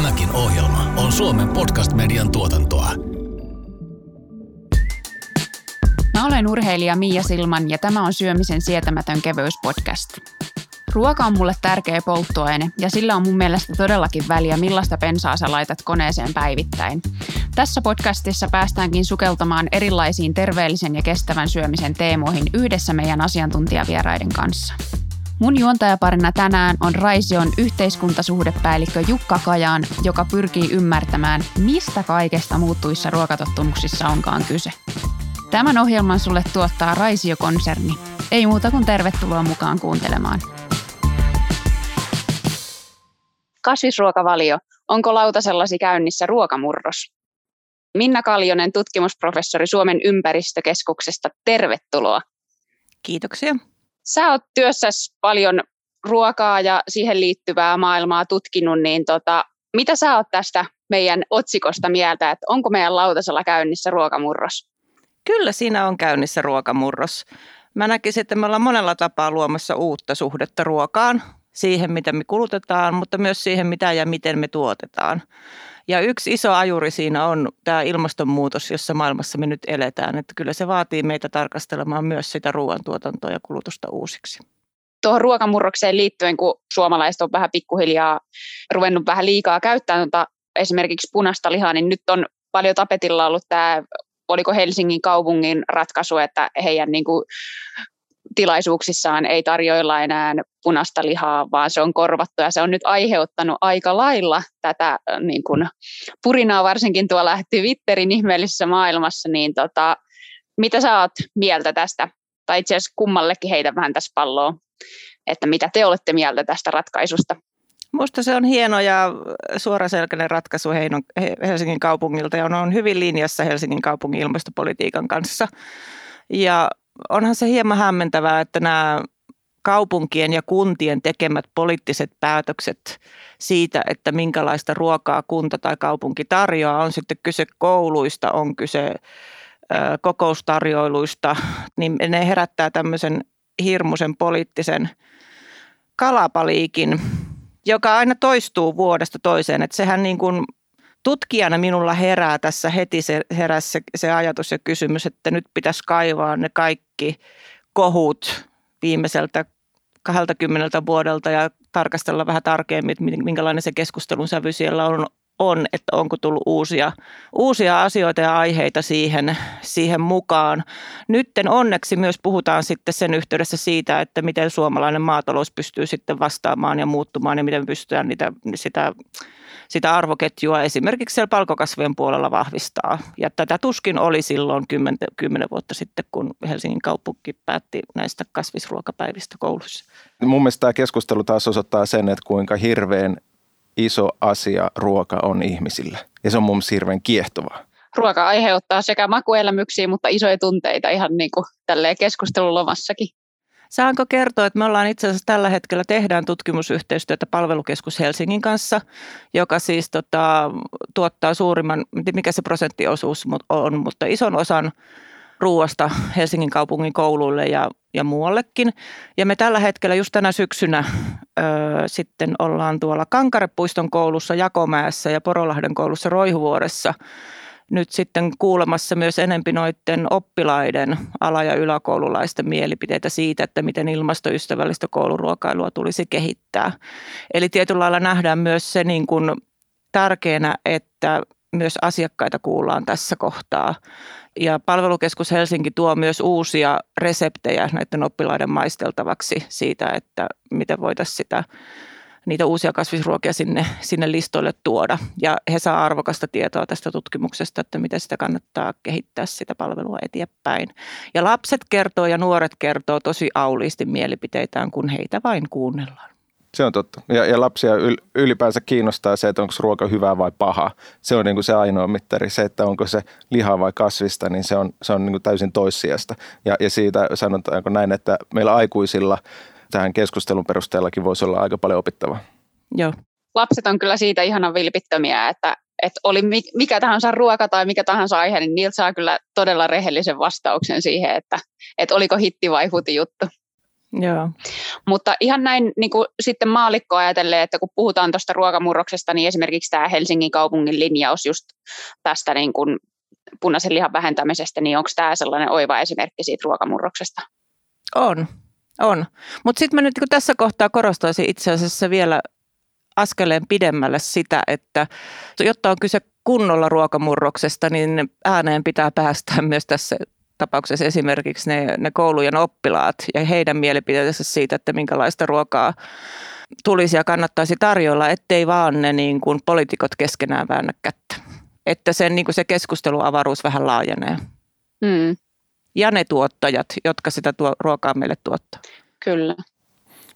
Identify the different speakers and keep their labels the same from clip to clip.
Speaker 1: Tämäkin ohjelma on Suomen podcast-median tuotantoa.
Speaker 2: Mä olen urheilija Mia Silman ja tämä on Syömisen sietämätön kevyyspodcast. Ruoka on mulle tärkeä polttoaine ja sillä on mun mielestä todellakin väliä, millaista pensaa sä laitat koneeseen päivittäin. Tässä podcastissa päästäänkin sukeltamaan erilaisiin terveellisen ja kestävän syömisen teemoihin yhdessä meidän asiantuntijavieraiden kanssa. Mun juontajaparina tänään on Raision yhteiskuntasuhdepäällikkö Jukka Kajaan, joka pyrkii ymmärtämään, mistä kaikesta muuttuissa ruokatottumuksissa onkaan kyse. Tämän ohjelman sulle tuottaa Raisio-konserni. Ei muuta kuin tervetuloa mukaan kuuntelemaan. Kasvisruokavalio. Onko lautasellasi käynnissä ruokamurros? Minna Kaljonen, tutkimusprofessori Suomen ympäristökeskuksesta. Tervetuloa.
Speaker 3: Kiitoksia.
Speaker 2: Sä oot työssäsi paljon ruokaa ja siihen liittyvää maailmaa tutkinut, niin tota, mitä sä oot tästä meidän otsikosta mieltä, että onko meidän lautasella käynnissä ruokamurros?
Speaker 3: Kyllä siinä on käynnissä ruokamurros. Mä näkisin, että me ollaan monella tapaa luomassa uutta suhdetta ruokaan, siihen mitä me kulutetaan, mutta myös siihen mitä ja miten me tuotetaan. Ja yksi iso ajuri siinä on tämä ilmastonmuutos, jossa maailmassa me nyt eletään. Että kyllä se vaatii meitä tarkastelemaan myös sitä ruoantuotantoa ja kulutusta uusiksi.
Speaker 2: Tuohon ruokamurrokseen liittyen, kun suomalaiset on vähän pikkuhiljaa ruvennut vähän liikaa käyttämään tuota esimerkiksi punaista lihaa, niin nyt on paljon tapetilla ollut tämä oliko Helsingin kaupungin ratkaisu, että heidän niin kuin, tilaisuuksissaan ei tarjoilla enää punaista lihaa, vaan se on korvattu ja se on nyt aiheuttanut aika lailla tätä niin kuin, purinaa, varsinkin tuolla Twitterin ihmeellisessä maailmassa, niin tota, mitä sä oot mieltä tästä, tai itse asiassa kummallekin heitä vähän tässä palloa, että mitä te olette mieltä tästä ratkaisusta?
Speaker 3: Minusta se on hieno ja suoraselkäinen ratkaisu Helsingin kaupungilta ja on hyvin linjassa Helsingin kaupungin ilmastopolitiikan kanssa. Ja onhan se hieman hämmentävää, että nämä kaupunkien ja kuntien tekemät poliittiset päätökset siitä, että minkälaista ruokaa kunta tai kaupunki tarjoaa, on sitten kyse kouluista, on kyse kokoustarjoiluista, niin ne herättää tämmöisen hirmuisen poliittisen kalapaliikin joka aina toistuu vuodesta toiseen. Että sehän niin kuin tutkijana minulla herää tässä heti se, herää se, se ajatus ja kysymys, että nyt pitäisi kaivaa ne kaikki kohut viimeiseltä 20 vuodelta ja tarkastella vähän tarkemmin, että minkälainen se keskustelun sävy siellä on on, että onko tullut uusia, uusia asioita ja aiheita siihen, siihen mukaan. Nytten onneksi myös puhutaan sitten sen yhteydessä siitä, että miten suomalainen maatalous pystyy sitten vastaamaan ja muuttumaan ja miten pystytään niitä, sitä, sitä arvoketjua esimerkiksi siellä palkokasvien puolella vahvistaa. Ja tätä tuskin oli silloin kymmenen, kymmenen vuotta sitten, kun Helsingin kaupunki päätti näistä kasvisruokapäivistä koulussa.
Speaker 4: Mun mielestä tämä keskustelu taas osoittaa sen, että kuinka hirveän iso asia ruoka on ihmisille. Ja se on mun mielestä hirveän kiehtovaa.
Speaker 2: Ruoka aiheuttaa sekä makuelämyksiä, mutta isoja tunteita ihan niin kuin tälleen keskustelun lomassakin.
Speaker 3: Saanko kertoa, että me ollaan itse asiassa tällä hetkellä tehdään tutkimusyhteistyötä palvelukeskus Helsingin kanssa, joka siis tota, tuottaa suurimman, mikä se prosenttiosuus on, mutta ison osan ruuasta Helsingin kaupungin kouluille ja, ja muuallekin. Ja me tällä hetkellä just tänä syksynä ö, sitten ollaan tuolla Kankarepuiston koulussa Jakomäessä ja Porolahden koulussa Roihuvuoressa nyt sitten kuulemassa myös enempi noiden oppilaiden ala- ja yläkoululaisten mielipiteitä siitä, että miten ilmastoystävällistä kouluruokailua tulisi kehittää. Eli tietyllä lailla nähdään myös se niin kuin tärkeänä, että myös asiakkaita kuullaan tässä kohtaa. Ja palvelukeskus Helsinki tuo myös uusia reseptejä näiden oppilaiden maisteltavaksi siitä, että miten voitaisiin sitä niitä uusia kasvisruokia sinne, sinne listoille tuoda. Ja he saa arvokasta tietoa tästä tutkimuksesta, että miten sitä kannattaa kehittää sitä palvelua eteenpäin. Ja lapset kertoo ja nuoret kertoo tosi auliisti mielipiteitään, kun heitä vain kuunnellaan.
Speaker 4: Se on totta. Ja, ja lapsia ylipäänsä kiinnostaa se, että onko ruoka hyvää vai paha. Se on niin kuin se ainoa mittari. Se, että onko se liha vai kasvista, niin se on, se on niin kuin täysin toissijasta. Ja, ja siitä sanotaanko näin, että meillä aikuisilla tähän keskustelun perusteellakin voisi olla aika paljon opittavaa.
Speaker 3: Joo.
Speaker 2: Lapset on kyllä siitä ihanan vilpittömiä, että, että oli mikä tahansa ruoka tai mikä tahansa aihe, niin niiltä saa kyllä todella rehellisen vastauksen siihen, että, että oliko hitti vai huti juttu.
Speaker 3: Joo.
Speaker 2: Mutta ihan näin niin kuin sitten maalikko ajatellen, että kun puhutaan tuosta ruokamurroksesta, niin esimerkiksi tämä Helsingin kaupungin linjaus just tästä niin kuin punaisen lihan vähentämisestä, niin onko tämä sellainen oiva esimerkki siitä ruokamurroksesta?
Speaker 3: On, on. Mutta sitten mä nyt kun tässä kohtaa korostaisin itse asiassa vielä askeleen pidemmälle sitä, että jotta on kyse kunnolla ruokamurroksesta, niin ääneen pitää päästä myös tässä tapauksessa esimerkiksi ne, ne koulujen oppilaat ja heidän mielipiteensä siitä, että minkälaista ruokaa tulisi ja kannattaisi tarjolla, ettei vaan ne niin kuin poliitikot keskenään väännä kättä. Että sen, niin kuin se keskusteluavaruus vähän laajenee.
Speaker 2: Mm.
Speaker 3: Ja ne tuottajat, jotka sitä tuo, ruokaa meille tuottaa.
Speaker 2: Kyllä.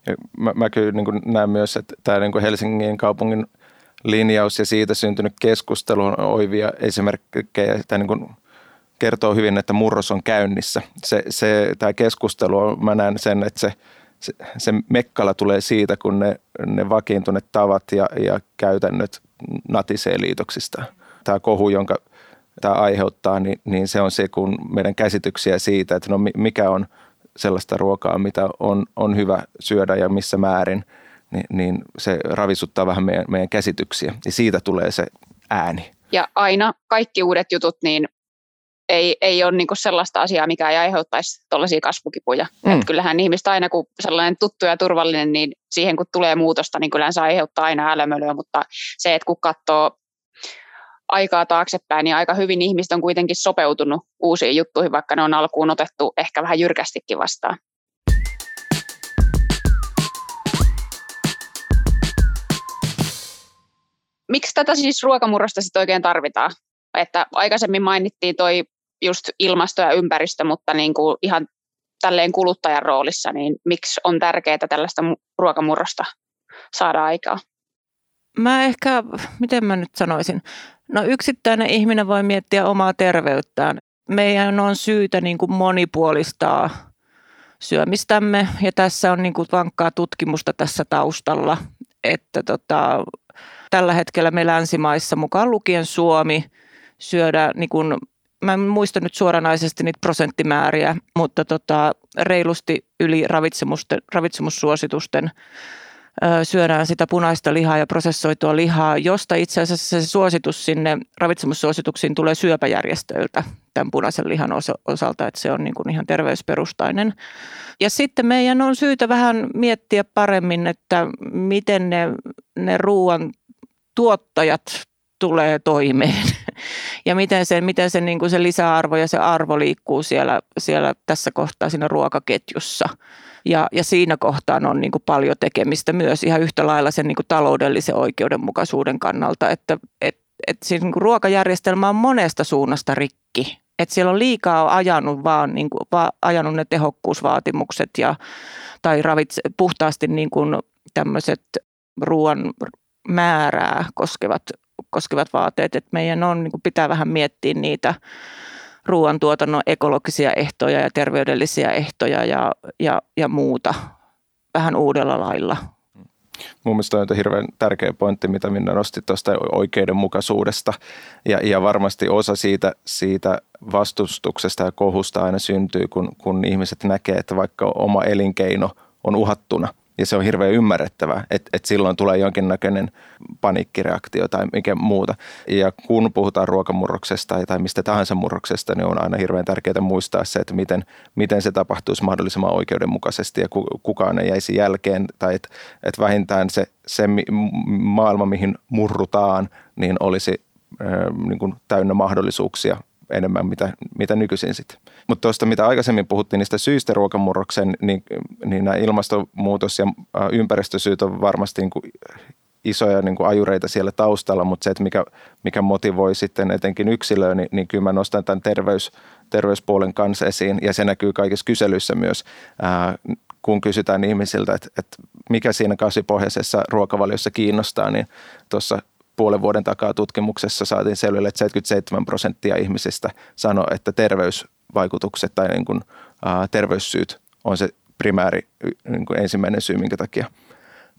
Speaker 4: Ja mä, mä kyllä niin kuin näen myös, että tämä niin kuin Helsingin kaupungin linjaus ja siitä syntynyt keskustelu on oivia esimerkkejä. Tämä niin kuin kertoo hyvin, että murros on käynnissä. Se, se, tämä keskustelu, mä näen sen, että se, se, se mekkala tulee siitä, kun ne, ne vakiintuneet tavat ja, ja käytännöt natisee liitoksista. Tämä kohu, jonka tämä aiheuttaa, niin, niin se on se, kun meidän käsityksiä siitä, että no mikä on sellaista ruokaa, mitä on, on hyvä syödä ja missä määrin, niin, niin se ravisuttaa vähän meidän, meidän käsityksiä. Ja siitä tulee se ääni.
Speaker 2: Ja aina kaikki uudet jutut, niin ei, ei ole niin sellaista asiaa, mikä ei aiheuttaisi tuollaisia kasvukipuja. Mm. Et kyllähän ihmistä aina, kun sellainen tuttu ja turvallinen, niin siihen kun tulee muutosta, niin kyllähän se aiheuttaa aina älämölyä, mutta se, että kun katsoo aikaa taaksepäin, niin aika hyvin ihmiset on kuitenkin sopeutunut uusiin juttuihin, vaikka ne on alkuun otettu ehkä vähän jyrkästikin vastaan. Miksi tätä siis ruokamurrosta sitten oikein tarvitaan? Että aikaisemmin mainittiin toi just ilmasto ja ympäristö, mutta niin kuin ihan tälleen kuluttajan roolissa, niin miksi on tärkeää tällaista ruokamurrosta saada aikaa?
Speaker 3: Mä ehkä, miten mä nyt sanoisin, no yksittäinen ihminen voi miettiä omaa terveyttään. Meidän on syytä niin kuin monipuolistaa syömistämme ja tässä on niin kuin vankkaa tutkimusta tässä taustalla, että tota, tällä hetkellä me länsimaissa mukaan lukien Suomi syödä niin kuin mä en muista nyt suoranaisesti niitä prosenttimääriä, mutta tota, reilusti yli ravitsemussuositusten syödään sitä punaista lihaa ja prosessoitua lihaa, josta itse asiassa se suositus sinne ravitsemussuosituksiin tulee syöpäjärjestöiltä tämän punaisen lihan osalta, että se on niin kuin ihan terveysperustainen. Ja sitten meidän on syytä vähän miettiä paremmin, että miten ne, ne ruoan tuottajat tulee toimeen ja miten se, miten se, niin kuin se lisäarvo ja se arvo liikkuu siellä, siellä tässä kohtaa siinä ruokaketjussa. Ja, ja siinä kohtaan on niin kuin paljon tekemistä myös ihan yhtä lailla sen niin kuin taloudellisen oikeudenmukaisuuden kannalta, että et, et siis niin kuin ruokajärjestelmä on monesta suunnasta rikki. Et siellä on liikaa ajanut vaan niin kuin, va, ajanut ne tehokkuusvaatimukset ja, tai ravitse, puhtaasti niin kuin tämmöiset ruoan määrää koskevat koskevat vaateet, että meidän on, niin kuin pitää vähän miettiä niitä ruoantuotannon ekologisia ehtoja ja terveydellisiä ehtoja ja, ja, ja muuta vähän uudella lailla.
Speaker 4: Mun mielestä on hirveän tärkeä pointti, mitä Minna nosti tuosta oikeudenmukaisuudesta. Ja, ja varmasti osa siitä, siitä vastustuksesta ja kohusta aina syntyy, kun, kun ihmiset näkee, että vaikka oma elinkeino on uhattuna – ja se on hirveän ymmärrettävää, että, että silloin tulee jonkinnäköinen paniikkireaktio tai mikä muuta. Ja kun puhutaan ruokamurroksesta tai mistä tahansa murroksesta, niin on aina hirveän tärkeää muistaa se, että miten, miten se tapahtuisi mahdollisimman oikeudenmukaisesti ja kukaan ei jäisi jälkeen. Tai että, että vähintään se, se maailma, mihin murrutaan, niin olisi niin kuin täynnä mahdollisuuksia enemmän mitä, mitä nykyisin sitten. Mutta tuosta, mitä aikaisemmin puhuttiin niistä syistä ruokamurroksen, niin, niin nämä ilmastonmuutos ja ympäristösyyt on varmasti niin kuin isoja niin kuin ajureita siellä taustalla, mutta se, että mikä, mikä motivoi sitten etenkin yksilöä, niin, niin kyllä mä nostan tämän terveys, terveyspuolen kanssa esiin, ja se näkyy kaikissa kyselyissä myös, ää, kun kysytään ihmisiltä, että, että mikä siinä kasvipohjaisessa ruokavaliossa kiinnostaa, niin tuossa puolen vuoden takaa tutkimuksessa saatiin selville, että 77 prosenttia ihmisistä sanoi, että terveysvaikutukset tai niin kuin, ää, terveyssyyt on se primääri niin kuin ensimmäinen syy, minkä takia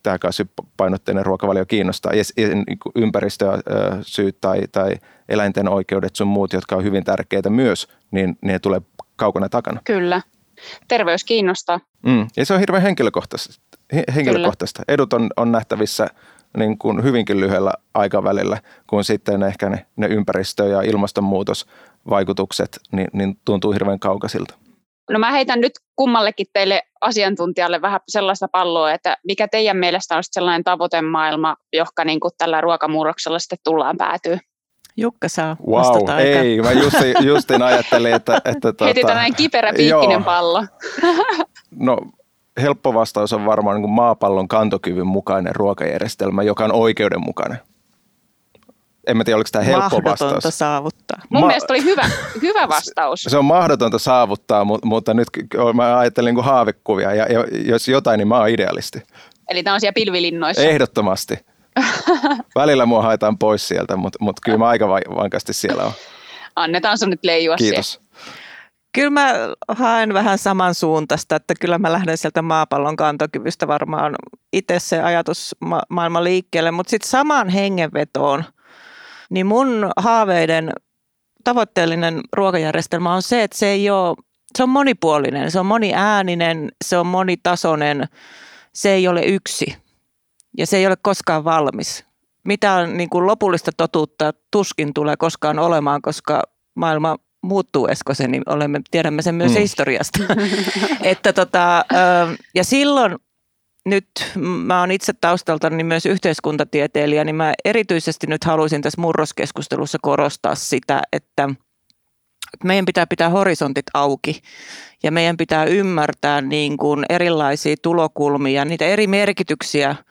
Speaker 4: tämä kasvipainotteinen ruokavalio kiinnostaa. Ja, ja niin ympäristösyyt tai, tai eläinten oikeudet sun muut, jotka on hyvin tärkeitä myös, niin ne tulee kaukana takana.
Speaker 2: Kyllä. Terveys kiinnostaa.
Speaker 4: Mm. Ja se on hirveän henkilökohtaista. henkilökohtaista. Edut on, on nähtävissä niin kuin hyvinkin lyhyellä aikavälillä, kun sitten ehkä ne, ne ympäristö- ja ilmastonmuutosvaikutukset niin, niin tuntuu hirveän kaukaisilta.
Speaker 2: No mä heitän nyt kummallekin teille asiantuntijalle vähän sellaista palloa, että mikä teidän mielestä on sellainen tavoitemaailma, joka niin kuin tällä ruokamurroksella sitten tullaan päätyy?
Speaker 3: Jukka saa
Speaker 4: wow, vastata ei, mä justin, justin ajattelin, että... että tuota,
Speaker 2: Heti tällainen kiperä piikkinen pallo.
Speaker 4: no helppo vastaus on varmaan niin maapallon kantokyvyn mukainen ruokajärjestelmä, joka on oikeudenmukainen. En mä tiedä, oliko tämä helppo vastaus.
Speaker 3: saavuttaa.
Speaker 2: Mun Ma- mielestä oli hyvä, hyvä vastaus.
Speaker 4: Se on mahdotonta saavuttaa, mutta nyt mä ajattelin niin haavekuvia ja jos jotain, niin mä oon idealisti.
Speaker 2: Eli tämä on siellä pilvilinnoissa.
Speaker 4: Ehdottomasti. Välillä mua haetaan pois sieltä, mutta, mutta kyllä mä aika vankasti siellä on.
Speaker 2: Annetaan sun nyt leijua
Speaker 4: Kiitos.
Speaker 2: Siellä.
Speaker 3: Kyllä mä haen vähän samansuuntaista, että kyllä mä lähden sieltä maapallon kantokyvystä varmaan itse se ajatus ma- maailman liikkeelle, mutta sitten samaan hengenvetoon, niin mun haaveiden tavoitteellinen ruokajärjestelmä on se, että se ei ole, se on monipuolinen, se on moniääninen, se on monitasoinen, se ei ole yksi ja se ei ole koskaan valmis. Mitään niin kuin lopullista totuutta tuskin tulee koskaan olemaan, koska maailma muuttuu Eskosen, niin olemme, tiedämme sen myös mm. historiasta. että tota, ja silloin nyt mä oon itse taustaltani myös yhteiskuntatieteilijä, niin mä erityisesti nyt haluaisin tässä murroskeskustelussa korostaa sitä, että meidän pitää pitää horisontit auki ja meidän pitää ymmärtää niin kuin erilaisia tulokulmia, niitä eri merkityksiä –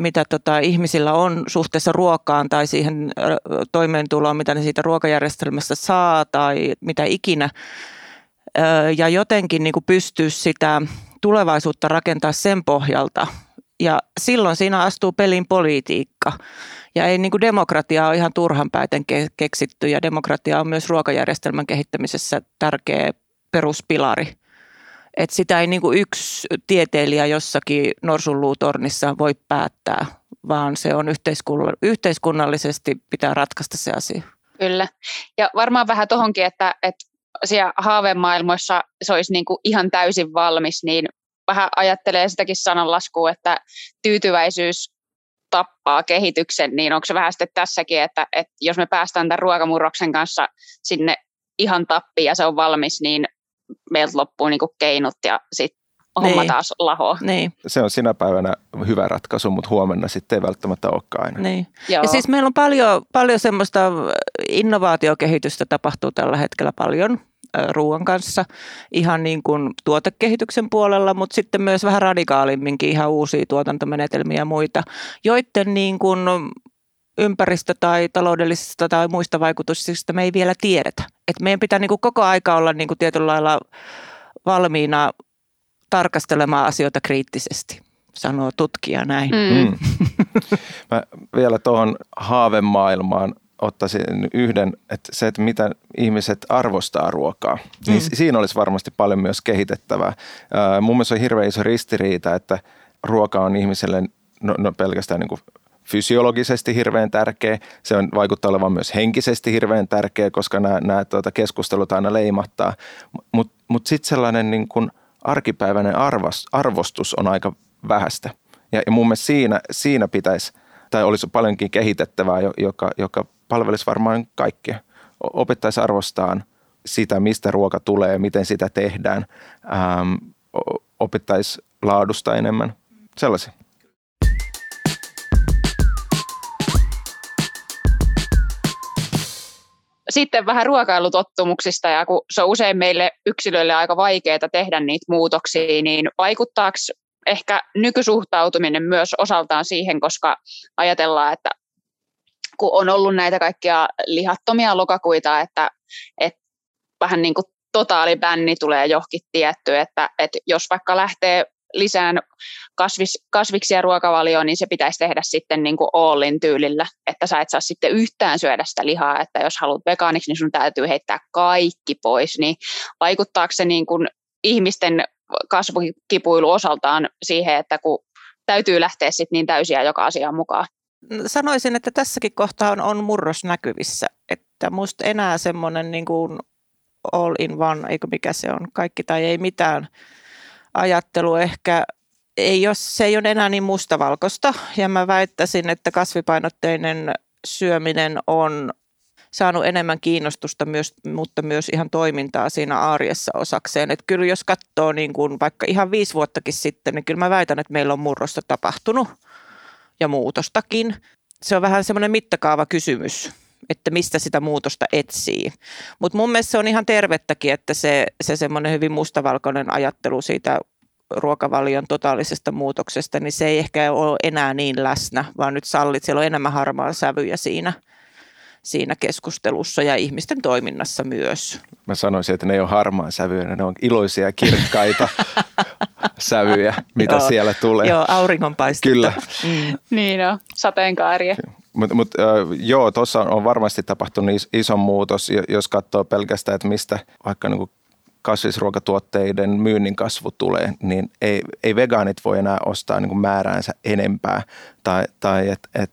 Speaker 3: mitä tota, ihmisillä on suhteessa ruokaan tai siihen toimeentuloon, mitä ne siitä ruokajärjestelmästä saa tai mitä ikinä. Ja jotenkin niin kuin sitä tulevaisuutta rakentaa sen pohjalta. Ja silloin siinä astuu pelin politiikka. Ja ei niin kuin demokratia ole ihan turhan pääten keksitty ja demokratia on myös ruokajärjestelmän kehittämisessä tärkeä peruspilari. Että sitä ei niin kuin yksi tieteilijä jossakin norsunluutornissa voi päättää, vaan se on yhteiskunnallisesti pitää ratkaista se asia.
Speaker 2: Kyllä. Ja varmaan vähän tuohonkin, että, että siellä haavemaailmoissa se olisi niin kuin ihan täysin valmis, niin vähän ajattelee sitäkin sananlaskua, että tyytyväisyys tappaa kehityksen, niin onko se vähän sitten tässäkin, että, että jos me päästään tämän ruokamurroksen kanssa sinne ihan tappiin ja se on valmis, niin meiltä loppuu niin kuin keinot ja sitten homma niin. taas lahoa.
Speaker 3: Niin.
Speaker 4: Se on sinä päivänä hyvä ratkaisu, mutta huomenna sitten ei välttämättä olekaan aina.
Speaker 3: Niin. Ja siis meillä on paljon, paljon semmoista innovaatiokehitystä tapahtuu tällä hetkellä paljon ruoan kanssa ihan niin kuin tuotekehityksen puolella, mutta sitten myös vähän radikaalimminkin ihan uusia tuotantomenetelmiä ja muita, joiden niin kuin ympäristö- tai taloudellisista tai muista vaikutuksista me ei vielä tiedetä. Et meidän pitää niin kuin koko aika olla niin kuin tietyllä lailla valmiina tarkastelemaan asioita kriittisesti, sanoo tutkija näin. Mm. Mm.
Speaker 4: Mä vielä tuohon haavemaailmaan ottaisin yhden, että se, että mitä ihmiset arvostaa ruokaa, niin mm. siinä olisi varmasti paljon myös kehitettävää. mun mielestä on hirveän iso ristiriita, että ruoka on ihmiselle no, no pelkästään niin kuin fysiologisesti hirveän tärkeä. Se on, vaikuttaa olevan myös henkisesti hirveän tärkeä, koska nämä, nämä tuota, keskustelut aina leimattaa. Mutta mut sitten sellainen niin kuin arkipäiväinen arvos, arvostus on aika vähäistä. Ja, ja mun mielestä siinä, siinä pitäisi, tai olisi paljonkin kehitettävää, joka, joka palvelisi varmaan kaikkia. Opettaisi arvostaan sitä, mistä ruoka tulee, miten sitä tehdään. Ähm, opettaisi laadusta enemmän. Sellaisia.
Speaker 2: Sitten vähän ruokailutottumuksista ja kun se on usein meille yksilöille aika vaikeaa tehdä niitä muutoksia, niin vaikuttaako ehkä nykysuhtautuminen myös osaltaan siihen, koska ajatellaan, että kun on ollut näitä kaikkia lihattomia lokakuita, että, että vähän niin kuin totaalibänni tulee johonkin tietty, että, että jos vaikka lähtee lisään kasvis, kasviksia ruokavalioon, niin se pitäisi tehdä sitten niin kuin Allin tyylillä, että sä et saa sitten yhtään syödä sitä lihaa, että jos haluat vegaaniksi, niin sun täytyy heittää kaikki pois, niin vaikuttaako se niin kuin ihmisten kasvukipuilu osaltaan siihen, että kun täytyy lähteä sitten niin täysiä joka asiaan mukaan?
Speaker 3: Sanoisin, että tässäkin kohtaa on, on murros näkyvissä, että musta enää semmoinen niin kuin all in one, eikö mikä se on, kaikki tai ei mitään ajattelu ehkä ei ole, se ei ole enää niin mustavalkoista ja mä väittäisin, että kasvipainotteinen syöminen on saanut enemmän kiinnostusta, myös, mutta myös ihan toimintaa siinä arjessa osakseen. Että kyllä jos katsoo niin kuin vaikka ihan viisi vuottakin sitten, niin kyllä mä väitän, että meillä on murrosta tapahtunut ja muutostakin. Se on vähän semmoinen mittakaava kysymys, että mistä sitä muutosta etsii. Mutta mun mielestä se on ihan tervettäkin, että se, se semmoinen hyvin mustavalkoinen ajattelu siitä ruokavalion totaalisesta muutoksesta, niin se ei ehkä ole enää niin läsnä, vaan nyt sallit, siellä on enemmän harmaa sävyjä siinä, siinä keskustelussa ja ihmisten toiminnassa myös.
Speaker 4: Mä sanoisin, että ne ei ole harmaan sävyjä, ne on iloisia kirkkaita sävyjä, mitä joo, siellä tulee.
Speaker 3: Joo, auringonpaistetta.
Speaker 4: Kyllä.
Speaker 2: Mm. niin on, sateenkaaria.
Speaker 4: Mutta mut, äh, joo, tuossa on varmasti tapahtunut iso muutos, jos katsoo pelkästään, että mistä vaikka niinku kasvisruokatuotteiden myynnin kasvu tulee, niin ei, ei vegaanit voi enää ostaa niin kuin määräänsä enempää tai, tai että et,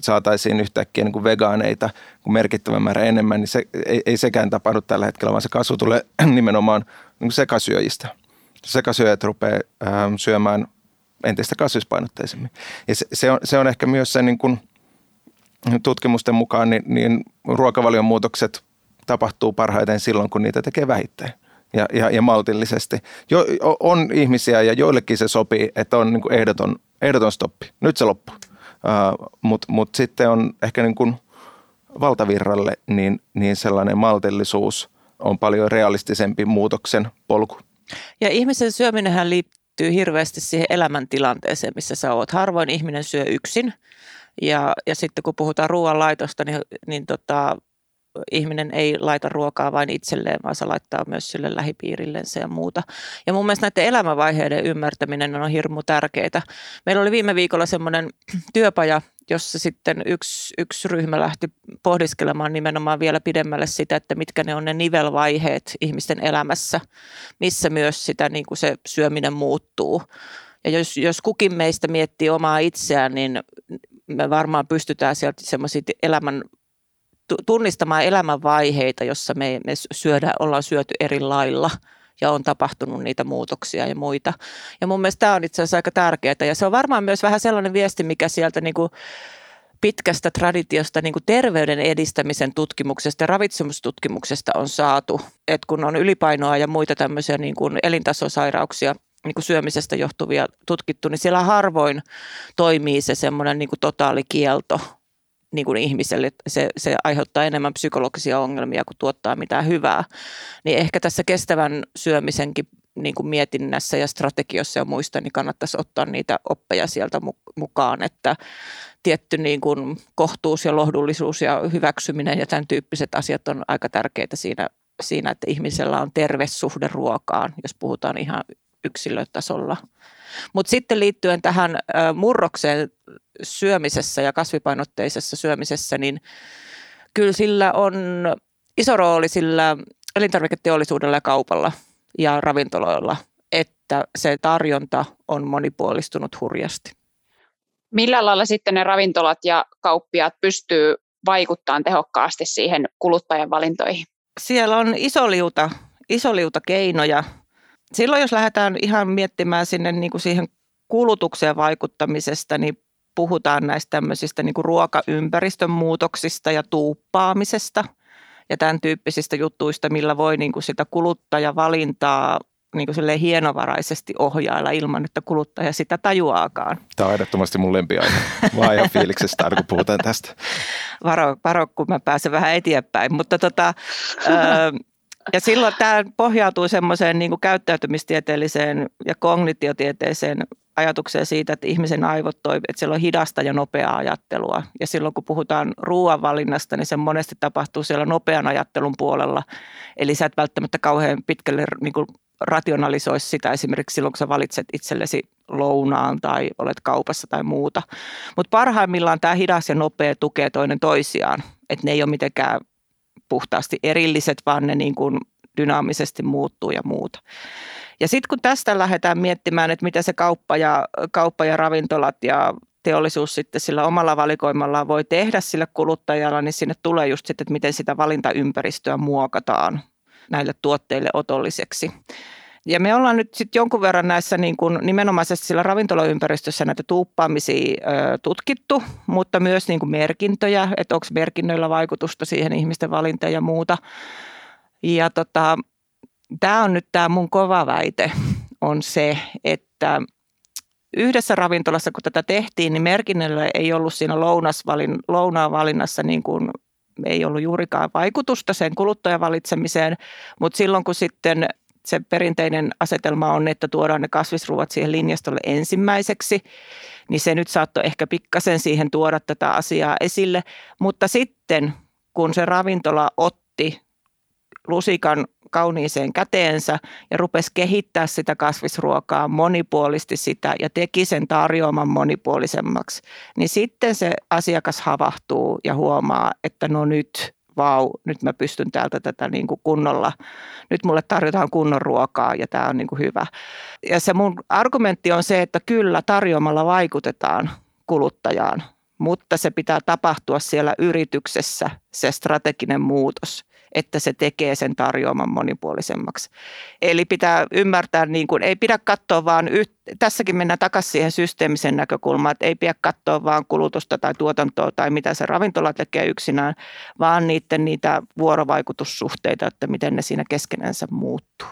Speaker 4: saataisiin yhtäkkiä niin kuin vegaaneita kuin merkittävän määrä enemmän, niin se, ei, ei sekään tapahdu tällä hetkellä, vaan se kasvu tulee nimenomaan niin kuin sekasyöjistä. Sekasyöjät rupeaa ähm, syömään entistä kasvispainotteisemmin. Ja se, se, on, se on ehkä myös se niin kuin tutkimusten mukaan, niin, niin ruokavalion muutokset tapahtuu parhaiten silloin, kun niitä tekee vähittäin ja, ja, ja maltillisesti. Jo, on ihmisiä ja joillekin se sopii, että on niin kuin ehdoton, ehdoton stoppi. Nyt se loppuu. Uh, Mutta mut sitten on ehkä niin kuin valtavirralle niin, niin sellainen maltillisuus on paljon realistisempi muutoksen polku.
Speaker 3: Ja ihmisen syöminenhän liittyy hirveästi siihen elämäntilanteeseen, missä sä oot. Harvoin ihminen syö yksin. Ja, ja sitten kun puhutaan ruoanlaitosta, niin, niin tota, ihminen ei laita ruokaa vain itselleen, vaan se laittaa myös sille lähipiirillensä ja muuta. Ja mun mielestä näiden elämänvaiheiden ymmärtäminen on hirmu tärkeää. Meillä oli viime viikolla semmoinen työpaja, jossa sitten yksi, yksi ryhmä lähti pohdiskelemaan nimenomaan vielä pidemmälle sitä, että mitkä ne on ne nivelvaiheet ihmisten elämässä, missä myös sitä niin kuin se syöminen muuttuu. Ja jos, jos kukin meistä miettii omaa itseään, niin me varmaan pystytään sieltä semmoisia elämän tunnistamaan elämänvaiheita, jossa me, me syödään, ollaan syöty eri lailla ja on tapahtunut niitä muutoksia ja muita. Ja mun mielestä tämä on itse asiassa aika tärkeää ja se on varmaan myös vähän sellainen viesti, mikä sieltä niin kuin pitkästä traditiosta niin kuin terveyden edistämisen tutkimuksesta ja ravitsemustutkimuksesta on saatu, että kun on ylipainoa ja muita tämmöisiä niin kuin elintasosairauksia niin kuin syömisestä johtuvia tutkittu, niin siellä harvoin toimii se semmoinen niin kuin totaalikielto niin kuin ihmiselle, se, se aiheuttaa enemmän psykologisia ongelmia kuin tuottaa mitään hyvää. Niin ehkä tässä kestävän syömisenkin niin kuin mietinnässä ja strategiossa ja muista, niin kannattaisi ottaa niitä oppeja sieltä mukaan, että tietty niin kuin kohtuus ja lohdullisuus ja hyväksyminen ja tämän tyyppiset asiat on aika tärkeitä siinä, siinä että ihmisellä on terve suhde ruokaan, jos puhutaan ihan yksilötasolla. Mutta sitten liittyen tähän murrokseen syömisessä ja kasvipainotteisessa syömisessä, niin kyllä sillä on iso rooli sillä elintarviketeollisuudella ja kaupalla ja ravintoloilla, että se tarjonta on monipuolistunut hurjasti.
Speaker 2: Millä lailla sitten ne ravintolat ja kauppiaat pystyy vaikuttamaan tehokkaasti siihen kuluttajan valintoihin?
Speaker 3: Siellä on iso liuta, iso liuta keinoja. Silloin jos lähdetään ihan miettimään sinne niin kuin siihen kulutukseen vaikuttamisesta, niin puhutaan näistä tämmöisistä niin kuin ruokaympäristön muutoksista ja tuuppaamisesta ja tämän tyyppisistä jutuista, millä voi niin kuin sitä kuluttajavalintaa niin kuin hienovaraisesti ohjailla ilman, että kuluttaja sitä tajuaakaan.
Speaker 4: Tämä on ehdottomasti mun lempiaihe. Mä ihan fiiliksestä kun puhutaan tästä.
Speaker 3: Varo, varo, kun mä pääsen vähän eteenpäin. Mutta tota, ja silloin tämä pohjautuu semmoiseen niin käyttäytymistieteelliseen ja kognitiotieteeseen ajatukseen siitä, että ihmisen aivot toi, että siellä on hidasta ja nopeaa ajattelua. Ja silloin kun puhutaan ruoanvalinnasta, niin se monesti tapahtuu siellä nopean ajattelun puolella. Eli sä et välttämättä kauhean pitkälle niin kuin rationalisoisi sitä esimerkiksi silloin, kun sä valitset itsellesi lounaan tai olet kaupassa tai muuta. Mutta parhaimmillaan tämä hidas ja nopea tukee toinen toisiaan. Että ne ei ole mitenkään puhtaasti erilliset, vaan ne niin kuin dynaamisesti muuttuu ja muuta. Ja sitten kun tästä lähdetään miettimään, että mitä se kauppa ja, kauppa ja ravintolat ja teollisuus sitten sillä omalla valikoimallaan voi tehdä sille kuluttajalla, niin sinne tulee just sitten, että miten sitä valintaympäristöä muokataan. näille tuotteille otolliseksi. Ja me ollaan nyt sitten jonkun verran näissä niin kuin nimenomaisesti sillä ravintolaympäristössä näitä tuuppaamisia ö, tutkittu, mutta myös niin kuin merkintöjä, että onko merkinnöillä vaikutusta siihen ihmisten valintaan ja muuta. Ja tota, tämä on nyt tämä mun kova väite, on se, että yhdessä ravintolassa, kun tätä tehtiin, niin merkinnöillä ei ollut siinä lounasvalin, lounaan valinnassa niin kuin ei ollut juurikaan vaikutusta sen kuluttajan valitsemiseen, mutta silloin kun sitten se perinteinen asetelma on, että tuodaan ne kasvisruuat siihen linjastolle ensimmäiseksi, niin se nyt saattoi ehkä pikkasen siihen tuoda tätä asiaa esille. Mutta sitten kun se ravintola otti lusikan kauniiseen käteensä ja rupesi kehittää sitä kasvisruokaa monipuolisti sitä ja teki sen tarjoaman monipuolisemmaksi, niin sitten se asiakas havahtuu ja huomaa, että no nyt vau, nyt mä pystyn täältä tätä niin kuin kunnolla, nyt mulle tarjotaan kunnon ruokaa ja tämä on niin kuin hyvä. Ja se mun argumentti on se, että kyllä tarjoamalla vaikutetaan kuluttajaan, mutta se pitää tapahtua siellä yrityksessä, se strateginen muutos että se tekee sen tarjoaman monipuolisemmaksi. Eli pitää ymmärtää, niin kuin, ei pidä katsoa vaan, yht, tässäkin mennään takaisin siihen systeemisen näkökulmaan, että ei pidä katsoa vaan kulutusta tai tuotantoa tai mitä se ravintola tekee yksinään, vaan niiden niitä vuorovaikutussuhteita, että miten ne siinä keskenänsä muuttuu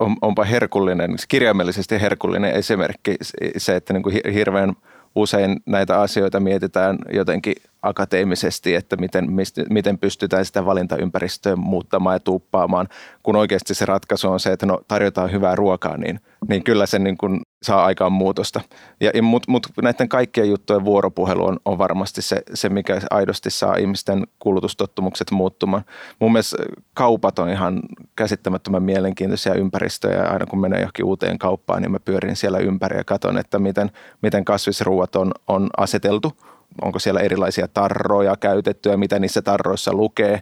Speaker 4: on, onpa herkullinen, kirjaimellisesti herkullinen esimerkki se, että niin kuin hirveän usein näitä asioita mietitään jotenkin akateemisesti, että miten, miten pystytään sitä valintaympäristöä muuttamaan ja tuuppaamaan, kun oikeasti se ratkaisu on se, että no tarjotaan hyvää ruokaa, niin, niin kyllä se niin kuin saa aikaan muutosta. Ja, Mutta mut näiden kaikkien juttujen vuoropuhelu on, on varmasti se, se, mikä aidosti saa ihmisten kulutustottumukset muuttumaan. Mun mielestä kaupat on ihan käsittämättömän mielenkiintoisia ympäristöjä. Aina kun menee johonkin uuteen kauppaan, niin mä pyörin siellä ympäri ja katson, että miten, miten kasvisruuat on, on aseteltu – onko siellä erilaisia tarroja käytetty ja mitä niissä tarroissa lukee.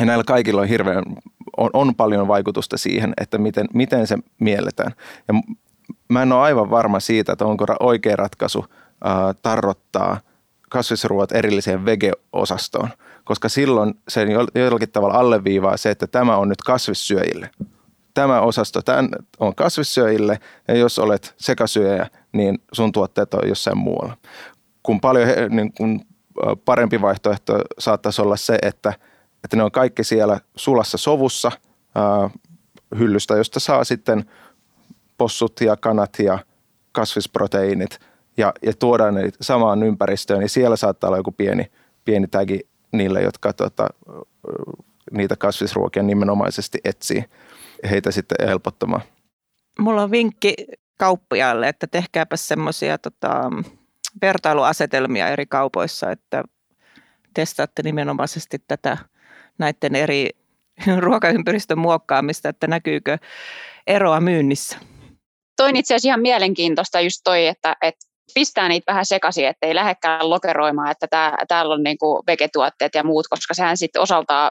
Speaker 4: Ja näillä kaikilla on hirveän, on, on paljon vaikutusta siihen, että miten, miten se mielletään. Ja mä en ole aivan varma siitä, että onko oikea ratkaisu ää, tarrottaa kasvisruoat erilliseen vege-osastoon, koska silloin se jollakin tavalla alleviivaa se, että tämä on nyt kasvissyöjille. Tämä osasto tämän on kasvissyöjille ja jos olet sekasyöjä, niin sun tuotteet on jossain muualla kun paljon niin kun parempi vaihtoehto saattaisi olla se, että, että ne on kaikki siellä sulassa sovussa ää, hyllystä, josta saa sitten possut ja kanat ja kasvisproteiinit ja, ja tuodaan ne samaan ympäristöön, niin siellä saattaa olla joku pieni, pieni tagi niille, jotka tota, niitä kasvisruokia nimenomaisesti etsii heitä sitten helpottamaan.
Speaker 3: Mulla on vinkki kauppiaille, että tehkääpä semmoisia tota, vertailuasetelmia eri kaupoissa, että testaatte nimenomaisesti tätä näiden eri ruokaympäristön muokkaamista, että näkyykö eroa myynnissä.
Speaker 2: Toin itse asiassa ihan mielenkiintoista just toi, että, että pistää niitä vähän sekaisin, ettei lähdekään lokeroimaan, että tää, täällä on niinku vegetuotteet ja muut, koska sehän sitten osaltaan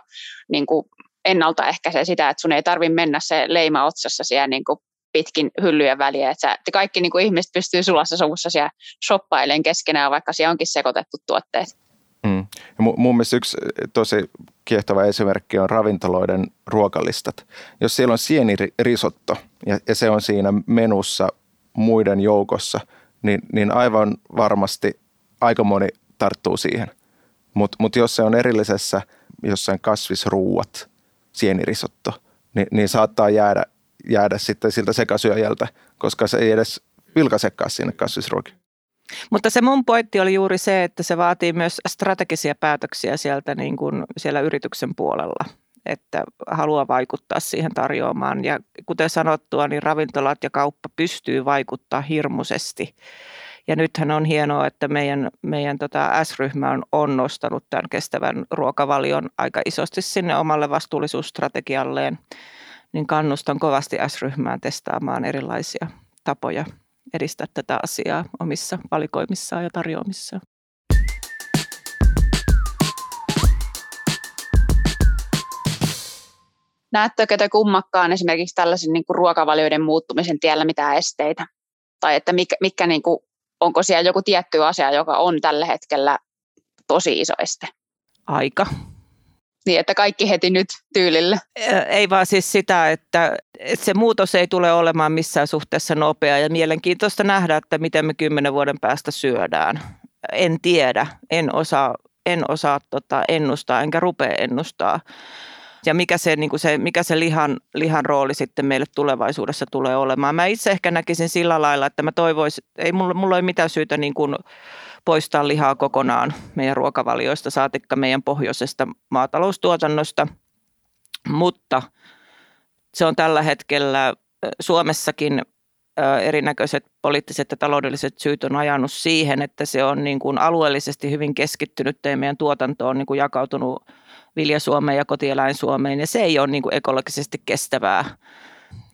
Speaker 2: niinku ennaltaehkäisee sitä, että sun ei tarvitse mennä se leima otsassa siellä niinku pitkin hyllyjen väliä, että, että kaikki niin kuin ihmiset pystyy sulassa sovussa siellä shoppailemaan keskenään, vaikka siellä onkin sekoitettu tuotteet.
Speaker 4: Mm. Ja mun mielestä yksi tosi kiehtova esimerkki on ravintoloiden ruokalistat. Jos siellä on sienirisotto ja, ja se on siinä menussa muiden joukossa, niin, niin aivan varmasti aika moni tarttuu siihen. Mutta mut jos se on erillisessä jossain kasvisruuat, sienirisotto, niin, niin saattaa jäädä jäädä sitten siltä sekasyöjältä, koska se ei edes vilkaisekaan sinne kasvisruokiin.
Speaker 3: Mutta se mun pointti oli juuri se, että se vaatii myös strategisia päätöksiä sieltä niin kuin siellä yrityksen puolella, että haluaa vaikuttaa siihen tarjoamaan. Ja kuten sanottua, niin ravintolat ja kauppa pystyy vaikuttaa hirmuisesti. Ja nythän on hienoa, että meidän, meidän tota S-ryhmä on, on nostanut tämän kestävän ruokavalion aika isosti sinne omalle vastuullisuusstrategialleen niin kannustan kovasti S-ryhmään testaamaan erilaisia tapoja edistää tätä asiaa omissa valikoimissaan ja tarjoamissaan.
Speaker 2: Näettekö te kummakkaan esimerkiksi tällaisen niin kuin ruokavalioiden muuttumisen tiellä mitään esteitä? Tai että mikä, mikä niin kuin, onko siellä joku tietty asia, joka on tällä hetkellä tosi iso este?
Speaker 3: Aika.
Speaker 2: Niin, että kaikki heti nyt tyylille.
Speaker 3: Ei vaan siis sitä, että, että se muutos ei tule olemaan missään suhteessa nopea ja mielenkiintoista nähdä, että miten me kymmenen vuoden päästä syödään. En tiedä, en osaa, en osaa tota, ennustaa enkä rupea ennustaa. Ja mikä se, niin se, mikä se lihan, lihan rooli sitten meille tulevaisuudessa tulee olemaan. Mä itse ehkä näkisin sillä lailla, että mä toivoisin, ei mulla, mulla ole mitään syytä niin kuin poistaa lihaa kokonaan meidän ruokavalioista, saatikka meidän pohjoisesta maataloustuotannosta. Mutta se on tällä hetkellä Suomessakin erinäköiset poliittiset ja taloudelliset syyt on ajanut siihen, että se on niin kuin alueellisesti hyvin keskittynyt ja meidän tuotanto on niin kuin jakautunut Vilja-Suomeen ja kotieläin-Suomeen ja se ei ole niin kuin ekologisesti kestävää.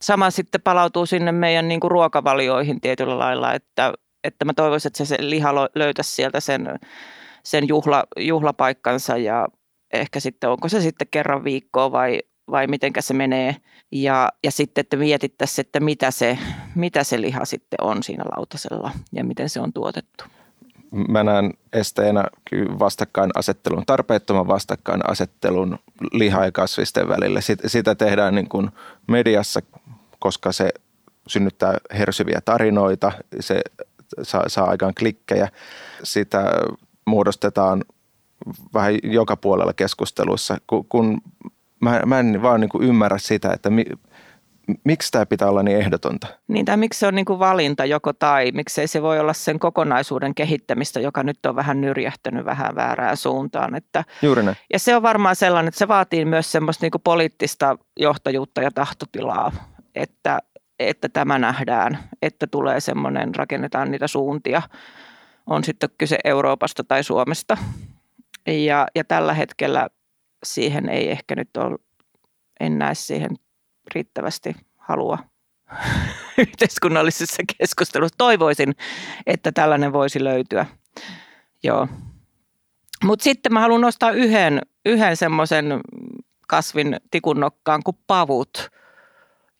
Speaker 3: Sama sitten palautuu sinne meidän niin kuin ruokavalioihin tietyllä lailla, että että mä toivoisin, että se, se liha löytäisi sieltä sen, sen juhla, juhlapaikkansa ja ehkä sitten onko se sitten kerran viikkoa vai, vai miten se menee. Ja, ja sitten, että mietittäisiin, että mitä se, mitä se liha sitten on siinä lautasella ja miten se on tuotettu.
Speaker 4: Mä näen esteenä vastakkainasettelun, tarpeettoman vastakkainasettelun liha- ja kasvisten välillä. Sitä tehdään niin kuin mediassa, koska se synnyttää hersyviä tarinoita, se saa, saa aikaan klikkejä. Sitä muodostetaan vähän joka puolella keskusteluissa, kun, kun mä, mä en vaan niin kuin ymmärrä sitä, että mi, miksi tämä pitää olla niin ehdotonta?
Speaker 3: Niin, tai miksi se on niin kuin valinta joko tai, miksei se voi olla sen kokonaisuuden kehittämistä, joka nyt on vähän nyrjähtänyt vähän väärään suuntaan. Että,
Speaker 4: Juuri ne.
Speaker 3: Ja se on varmaan sellainen, että se vaatii myös semmoista niin kuin poliittista johtajuutta ja tahtotilaa, että että tämä nähdään, että tulee semmoinen, rakennetaan niitä suuntia, on sitten kyse Euroopasta tai Suomesta. Ja, ja tällä hetkellä siihen ei ehkä nyt ole, en näe siihen riittävästi halua yhteiskunnallisessa keskustelussa. Toivoisin, että tällainen voisi löytyä. Joo. Mutta sitten mä haluan nostaa yhden, yhden semmoisen kasvin tikun nokkaan kuin pavut –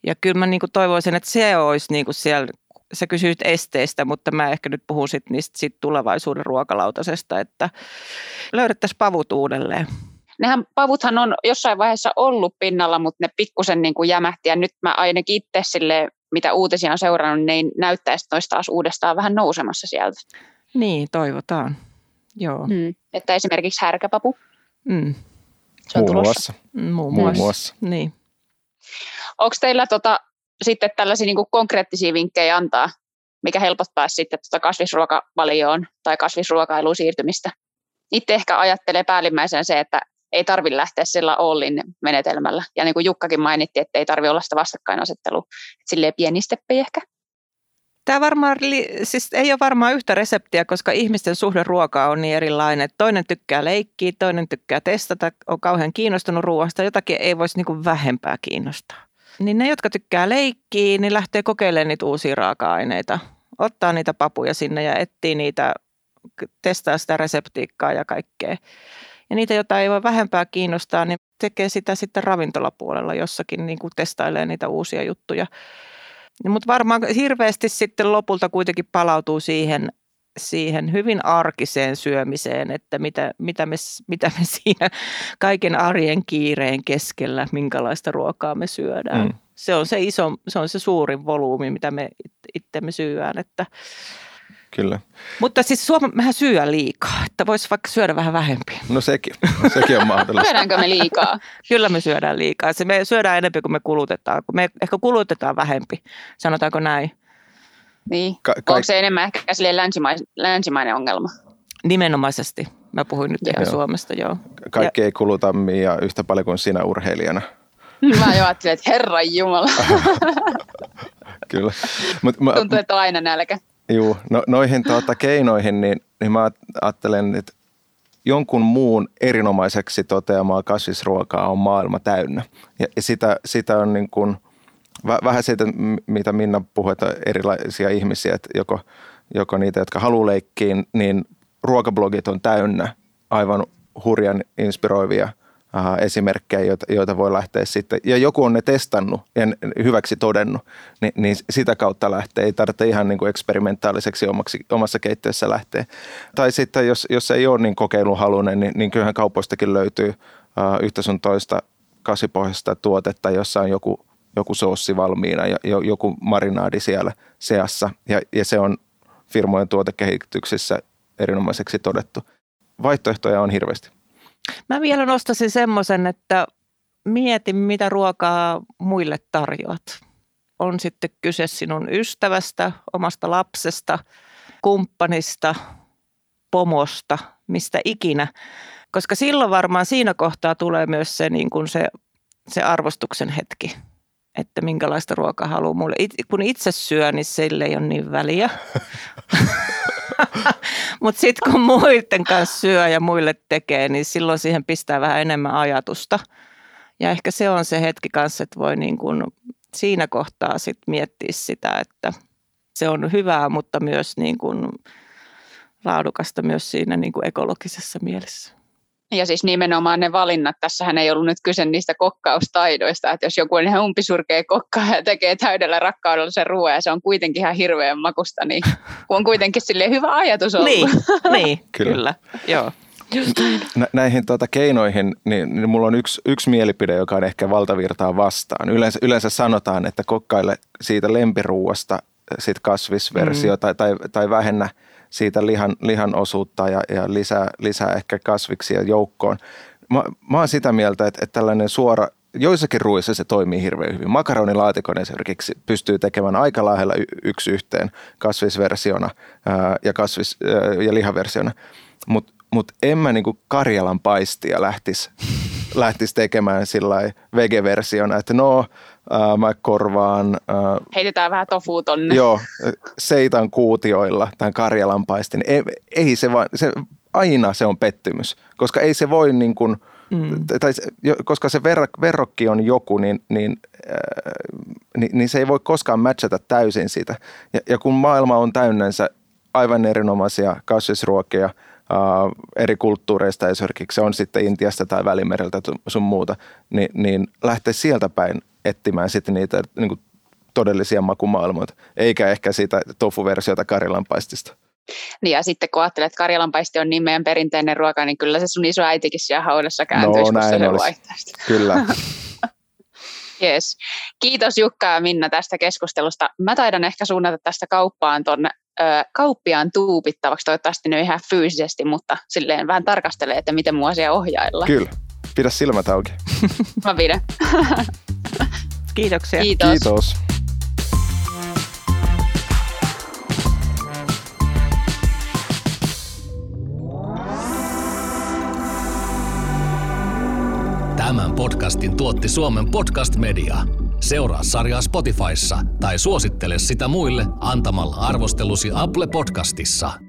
Speaker 3: ja kyllä mä niin kuin toivoisin, että se olisi niin kuin siellä, sä kysyit esteistä, mutta mä ehkä nyt puhun sit niistä sit tulevaisuuden ruokalautasesta, että löydettäisiin pavut uudelleen.
Speaker 2: Nehän pavuthan on jossain vaiheessa ollut pinnalla, mutta ne pikkusen niin kuin jämähti ja nyt mä ainakin itse sille, mitä uutisia on seurannut, niin näyttäisi, että taas uudestaan vähän nousemassa sieltä.
Speaker 3: Niin, toivotaan. Joo. Mm.
Speaker 2: Että esimerkiksi härkäpapu.
Speaker 3: Mm.
Speaker 4: Se on Muun muassa.
Speaker 3: Muun muassa. Muun muassa. Niin.
Speaker 2: Onko teillä tota, sitten tällaisia niin kuin konkreettisia vinkkejä antaa, mikä helpottaa sitten tota kasvisruokavalioon tai kasvisruokailuun siirtymistä? Itse ehkä ajattelee päällimmäisen se, että ei tarvitse lähteä sillä Ollin menetelmällä. Ja niin kuin Jukkakin mainitti, että ei tarvitse olla sitä vastakkainasettelua. Silleen pieni steppi ehkä.
Speaker 3: Tämä varmaan, siis ei ole varmaan yhtä reseptiä, koska ihmisten suhde ruokaa on niin erilainen. Toinen tykkää leikkiä, toinen tykkää testata, on kauhean kiinnostunut ruoasta. Jotakin ei voisi niin vähempää kiinnostaa. Niin ne, jotka tykkää leikkiä, niin lähtee kokeilemaan niitä uusia raaka-aineita. Ottaa niitä papuja sinne ja etsii niitä, testaa sitä reseptiikkaa ja kaikkea. Ja niitä, joita ei voi vähempää kiinnostaa, niin tekee sitä sitten ravintolapuolella jossakin, niin kuin testailee niitä uusia juttuja. Mutta varmaan hirveästi sitten lopulta kuitenkin palautuu siihen, siihen hyvin arkiseen syömiseen, että mitä, mitä, me, mitä me siinä kaiken arjen kiireen keskellä, minkälaista ruokaa me syödään. Mm. Se on se iso, se on se suurin volyymi, mitä me itsemme syödään, että
Speaker 4: Kyllä.
Speaker 3: Mutta siis Suomi, mehän syö liikaa, että voisi vaikka syödä vähän vähempi.
Speaker 4: No sekin, sekin on mahdollista.
Speaker 2: Syödäänkö me liikaa?
Speaker 3: Kyllä me syödään liikaa. Se me syödään enemmän kuin me kulutetaan. Me ehkä kulutetaan vähempi, sanotaanko näin.
Speaker 2: Niin. Ka- ka- Onko se enemmän ehkä länsimainen, länsimainen ongelma?
Speaker 3: Nimenomaisesti. Mä puhuin nyt ihan Suomesta, joo.
Speaker 4: Kaikki ja... ei kuluta Mia yhtä paljon kuin sinä urheilijana.
Speaker 2: Mä jo ajattelin, että herran jumala.
Speaker 4: Kyllä.
Speaker 2: Mut, mä, Tuntuu, että on aina nälkä.
Speaker 4: Joo, no, noihin tuota, keinoihin, niin, niin mä ajattelen, että jonkun muun erinomaiseksi toteamaa kasvisruokaa on maailma täynnä. Ja, ja sitä, sitä on niin kuin, vähän siitä, mitä Minna puhui, että erilaisia ihmisiä, että joko, joko niitä, jotka haluaa leikkiin, niin ruokablogit on täynnä aivan hurjan inspiroivia esimerkkejä, joita, joita voi lähteä sitten, ja joku on ne testannut ja hyväksi todennut, niin, niin sitä kautta lähtee. Ei tarvitse ihan niin kuin eksperimentaaliseksi omaksi, omassa keittiössä lähteä. Tai sitten jos, jos ei ole niin kokeiluhalunen, niin, niin kyllähän kaupoistakin löytyy uh, yhtä sun toista kasvipohjaista tuotetta, jossa on joku, joku soossi valmiina ja joku marinaadi siellä seassa, ja, ja se on firmojen tuotekehityksessä erinomaiseksi todettu. Vaihtoehtoja on hirveästi.
Speaker 3: Mä vielä nostaisin semmoisen, että mieti mitä ruokaa muille tarjoat. On sitten kyse sinun ystävästä, omasta lapsesta, kumppanista, pomosta, mistä ikinä. Koska silloin varmaan siinä kohtaa tulee myös se, niin kuin se, se arvostuksen hetki, että minkälaista ruokaa haluaa mulle. It, kun itse syö, niin sille ei ole niin väliä. Mutta sitten kun muiden kanssa syö ja muille tekee, niin silloin siihen pistää vähän enemmän ajatusta. Ja ehkä se on se hetki kanssa, että voi niin kuin siinä kohtaa sit miettiä sitä, että se on hyvää, mutta myös niin kuin laadukasta myös siinä niin kuin ekologisessa mielessä.
Speaker 2: Ja siis nimenomaan ne valinnat, tässähän ei ollut nyt kyse niistä kokkaustaidoista, että jos joku on ihan umpisurkea kokka ja tekee täydellä rakkaudella sen ruoan ja se on kuitenkin ihan hirveän makusta, niin on kuitenkin sille hyvä ajatus ollut.
Speaker 3: Niin, niin kyllä. kyllä. Joo.
Speaker 4: Nä, näihin tuota, keinoihin, niin, niin mulla on yksi, yksi mielipide, joka on ehkä valtavirtaa vastaan. Yleensä, yleensä sanotaan, että kokkaille siitä lempiruuasta sit kasvisversio mm. tai, tai, tai vähennä – siitä lihan, lihan osuutta ja, ja lisää, lisää ehkä kasviksia joukkoon. Mä, mä oon sitä mieltä, että, että tällainen suora, joissakin ruuissa se toimii hirveän hyvin. Makaronilaatikon esimerkiksi pystyy tekemään aika lähellä yksi yhteen kasvisversiona ää, ja, kasvis, ää, ja lihaversiona. Mutta mut en mä niinku Karjalan paistia lähtisi lähtis tekemään sillä vegeversiona, että no ää, mä korvaan... Ää,
Speaker 2: Heitetään vähän tofu tonne.
Speaker 4: Joo, seitan kuutioilla tämän Karjalan paistin. Ei, ei se vaan, se, aina se on pettymys, koska ei se voi niin kuin, mm. tai, koska se ver, verrokki on joku, niin, niin, äh, niin, niin se ei voi koskaan matchata täysin sitä. Ja, ja kun maailma on täynnänsä aivan erinomaisia kasvisruokia – eri kulttuureista esimerkiksi, se on sitten Intiasta tai Välimereltä sun muuta, niin, niin lähtee sieltä päin etsimään sitten niitä niin kuin todellisia makumaailmoita, eikä ehkä sitä tofu-versiota Karjalanpaistista.
Speaker 2: Niin ja sitten kun ajattelet, että Karjalanpaisti on niin meidän perinteinen ruoka, niin kyllä se sun iso äitikin siellä haudassa kääntyisi, no, näin se
Speaker 4: Kyllä.
Speaker 2: Yes. Kiitos Jukka ja Minna tästä keskustelusta. Mä taidan ehkä suunnata tästä kauppaan tuonne kauppiaan tuupittavaksi, toivottavasti ne ihan fyysisesti, mutta silleen vähän tarkastelee, että miten mua siellä ohjailla.
Speaker 4: Kyllä, pidä silmät auki.
Speaker 2: Mä pidän.
Speaker 3: Kiitoksia.
Speaker 2: Kiitos.
Speaker 4: Kiitos.
Speaker 1: Tämän podcastin tuotti Suomen Podcast Media. Seuraa sarjaa Spotifyssa tai suosittele sitä muille antamalla arvostelusi Apple Podcastissa.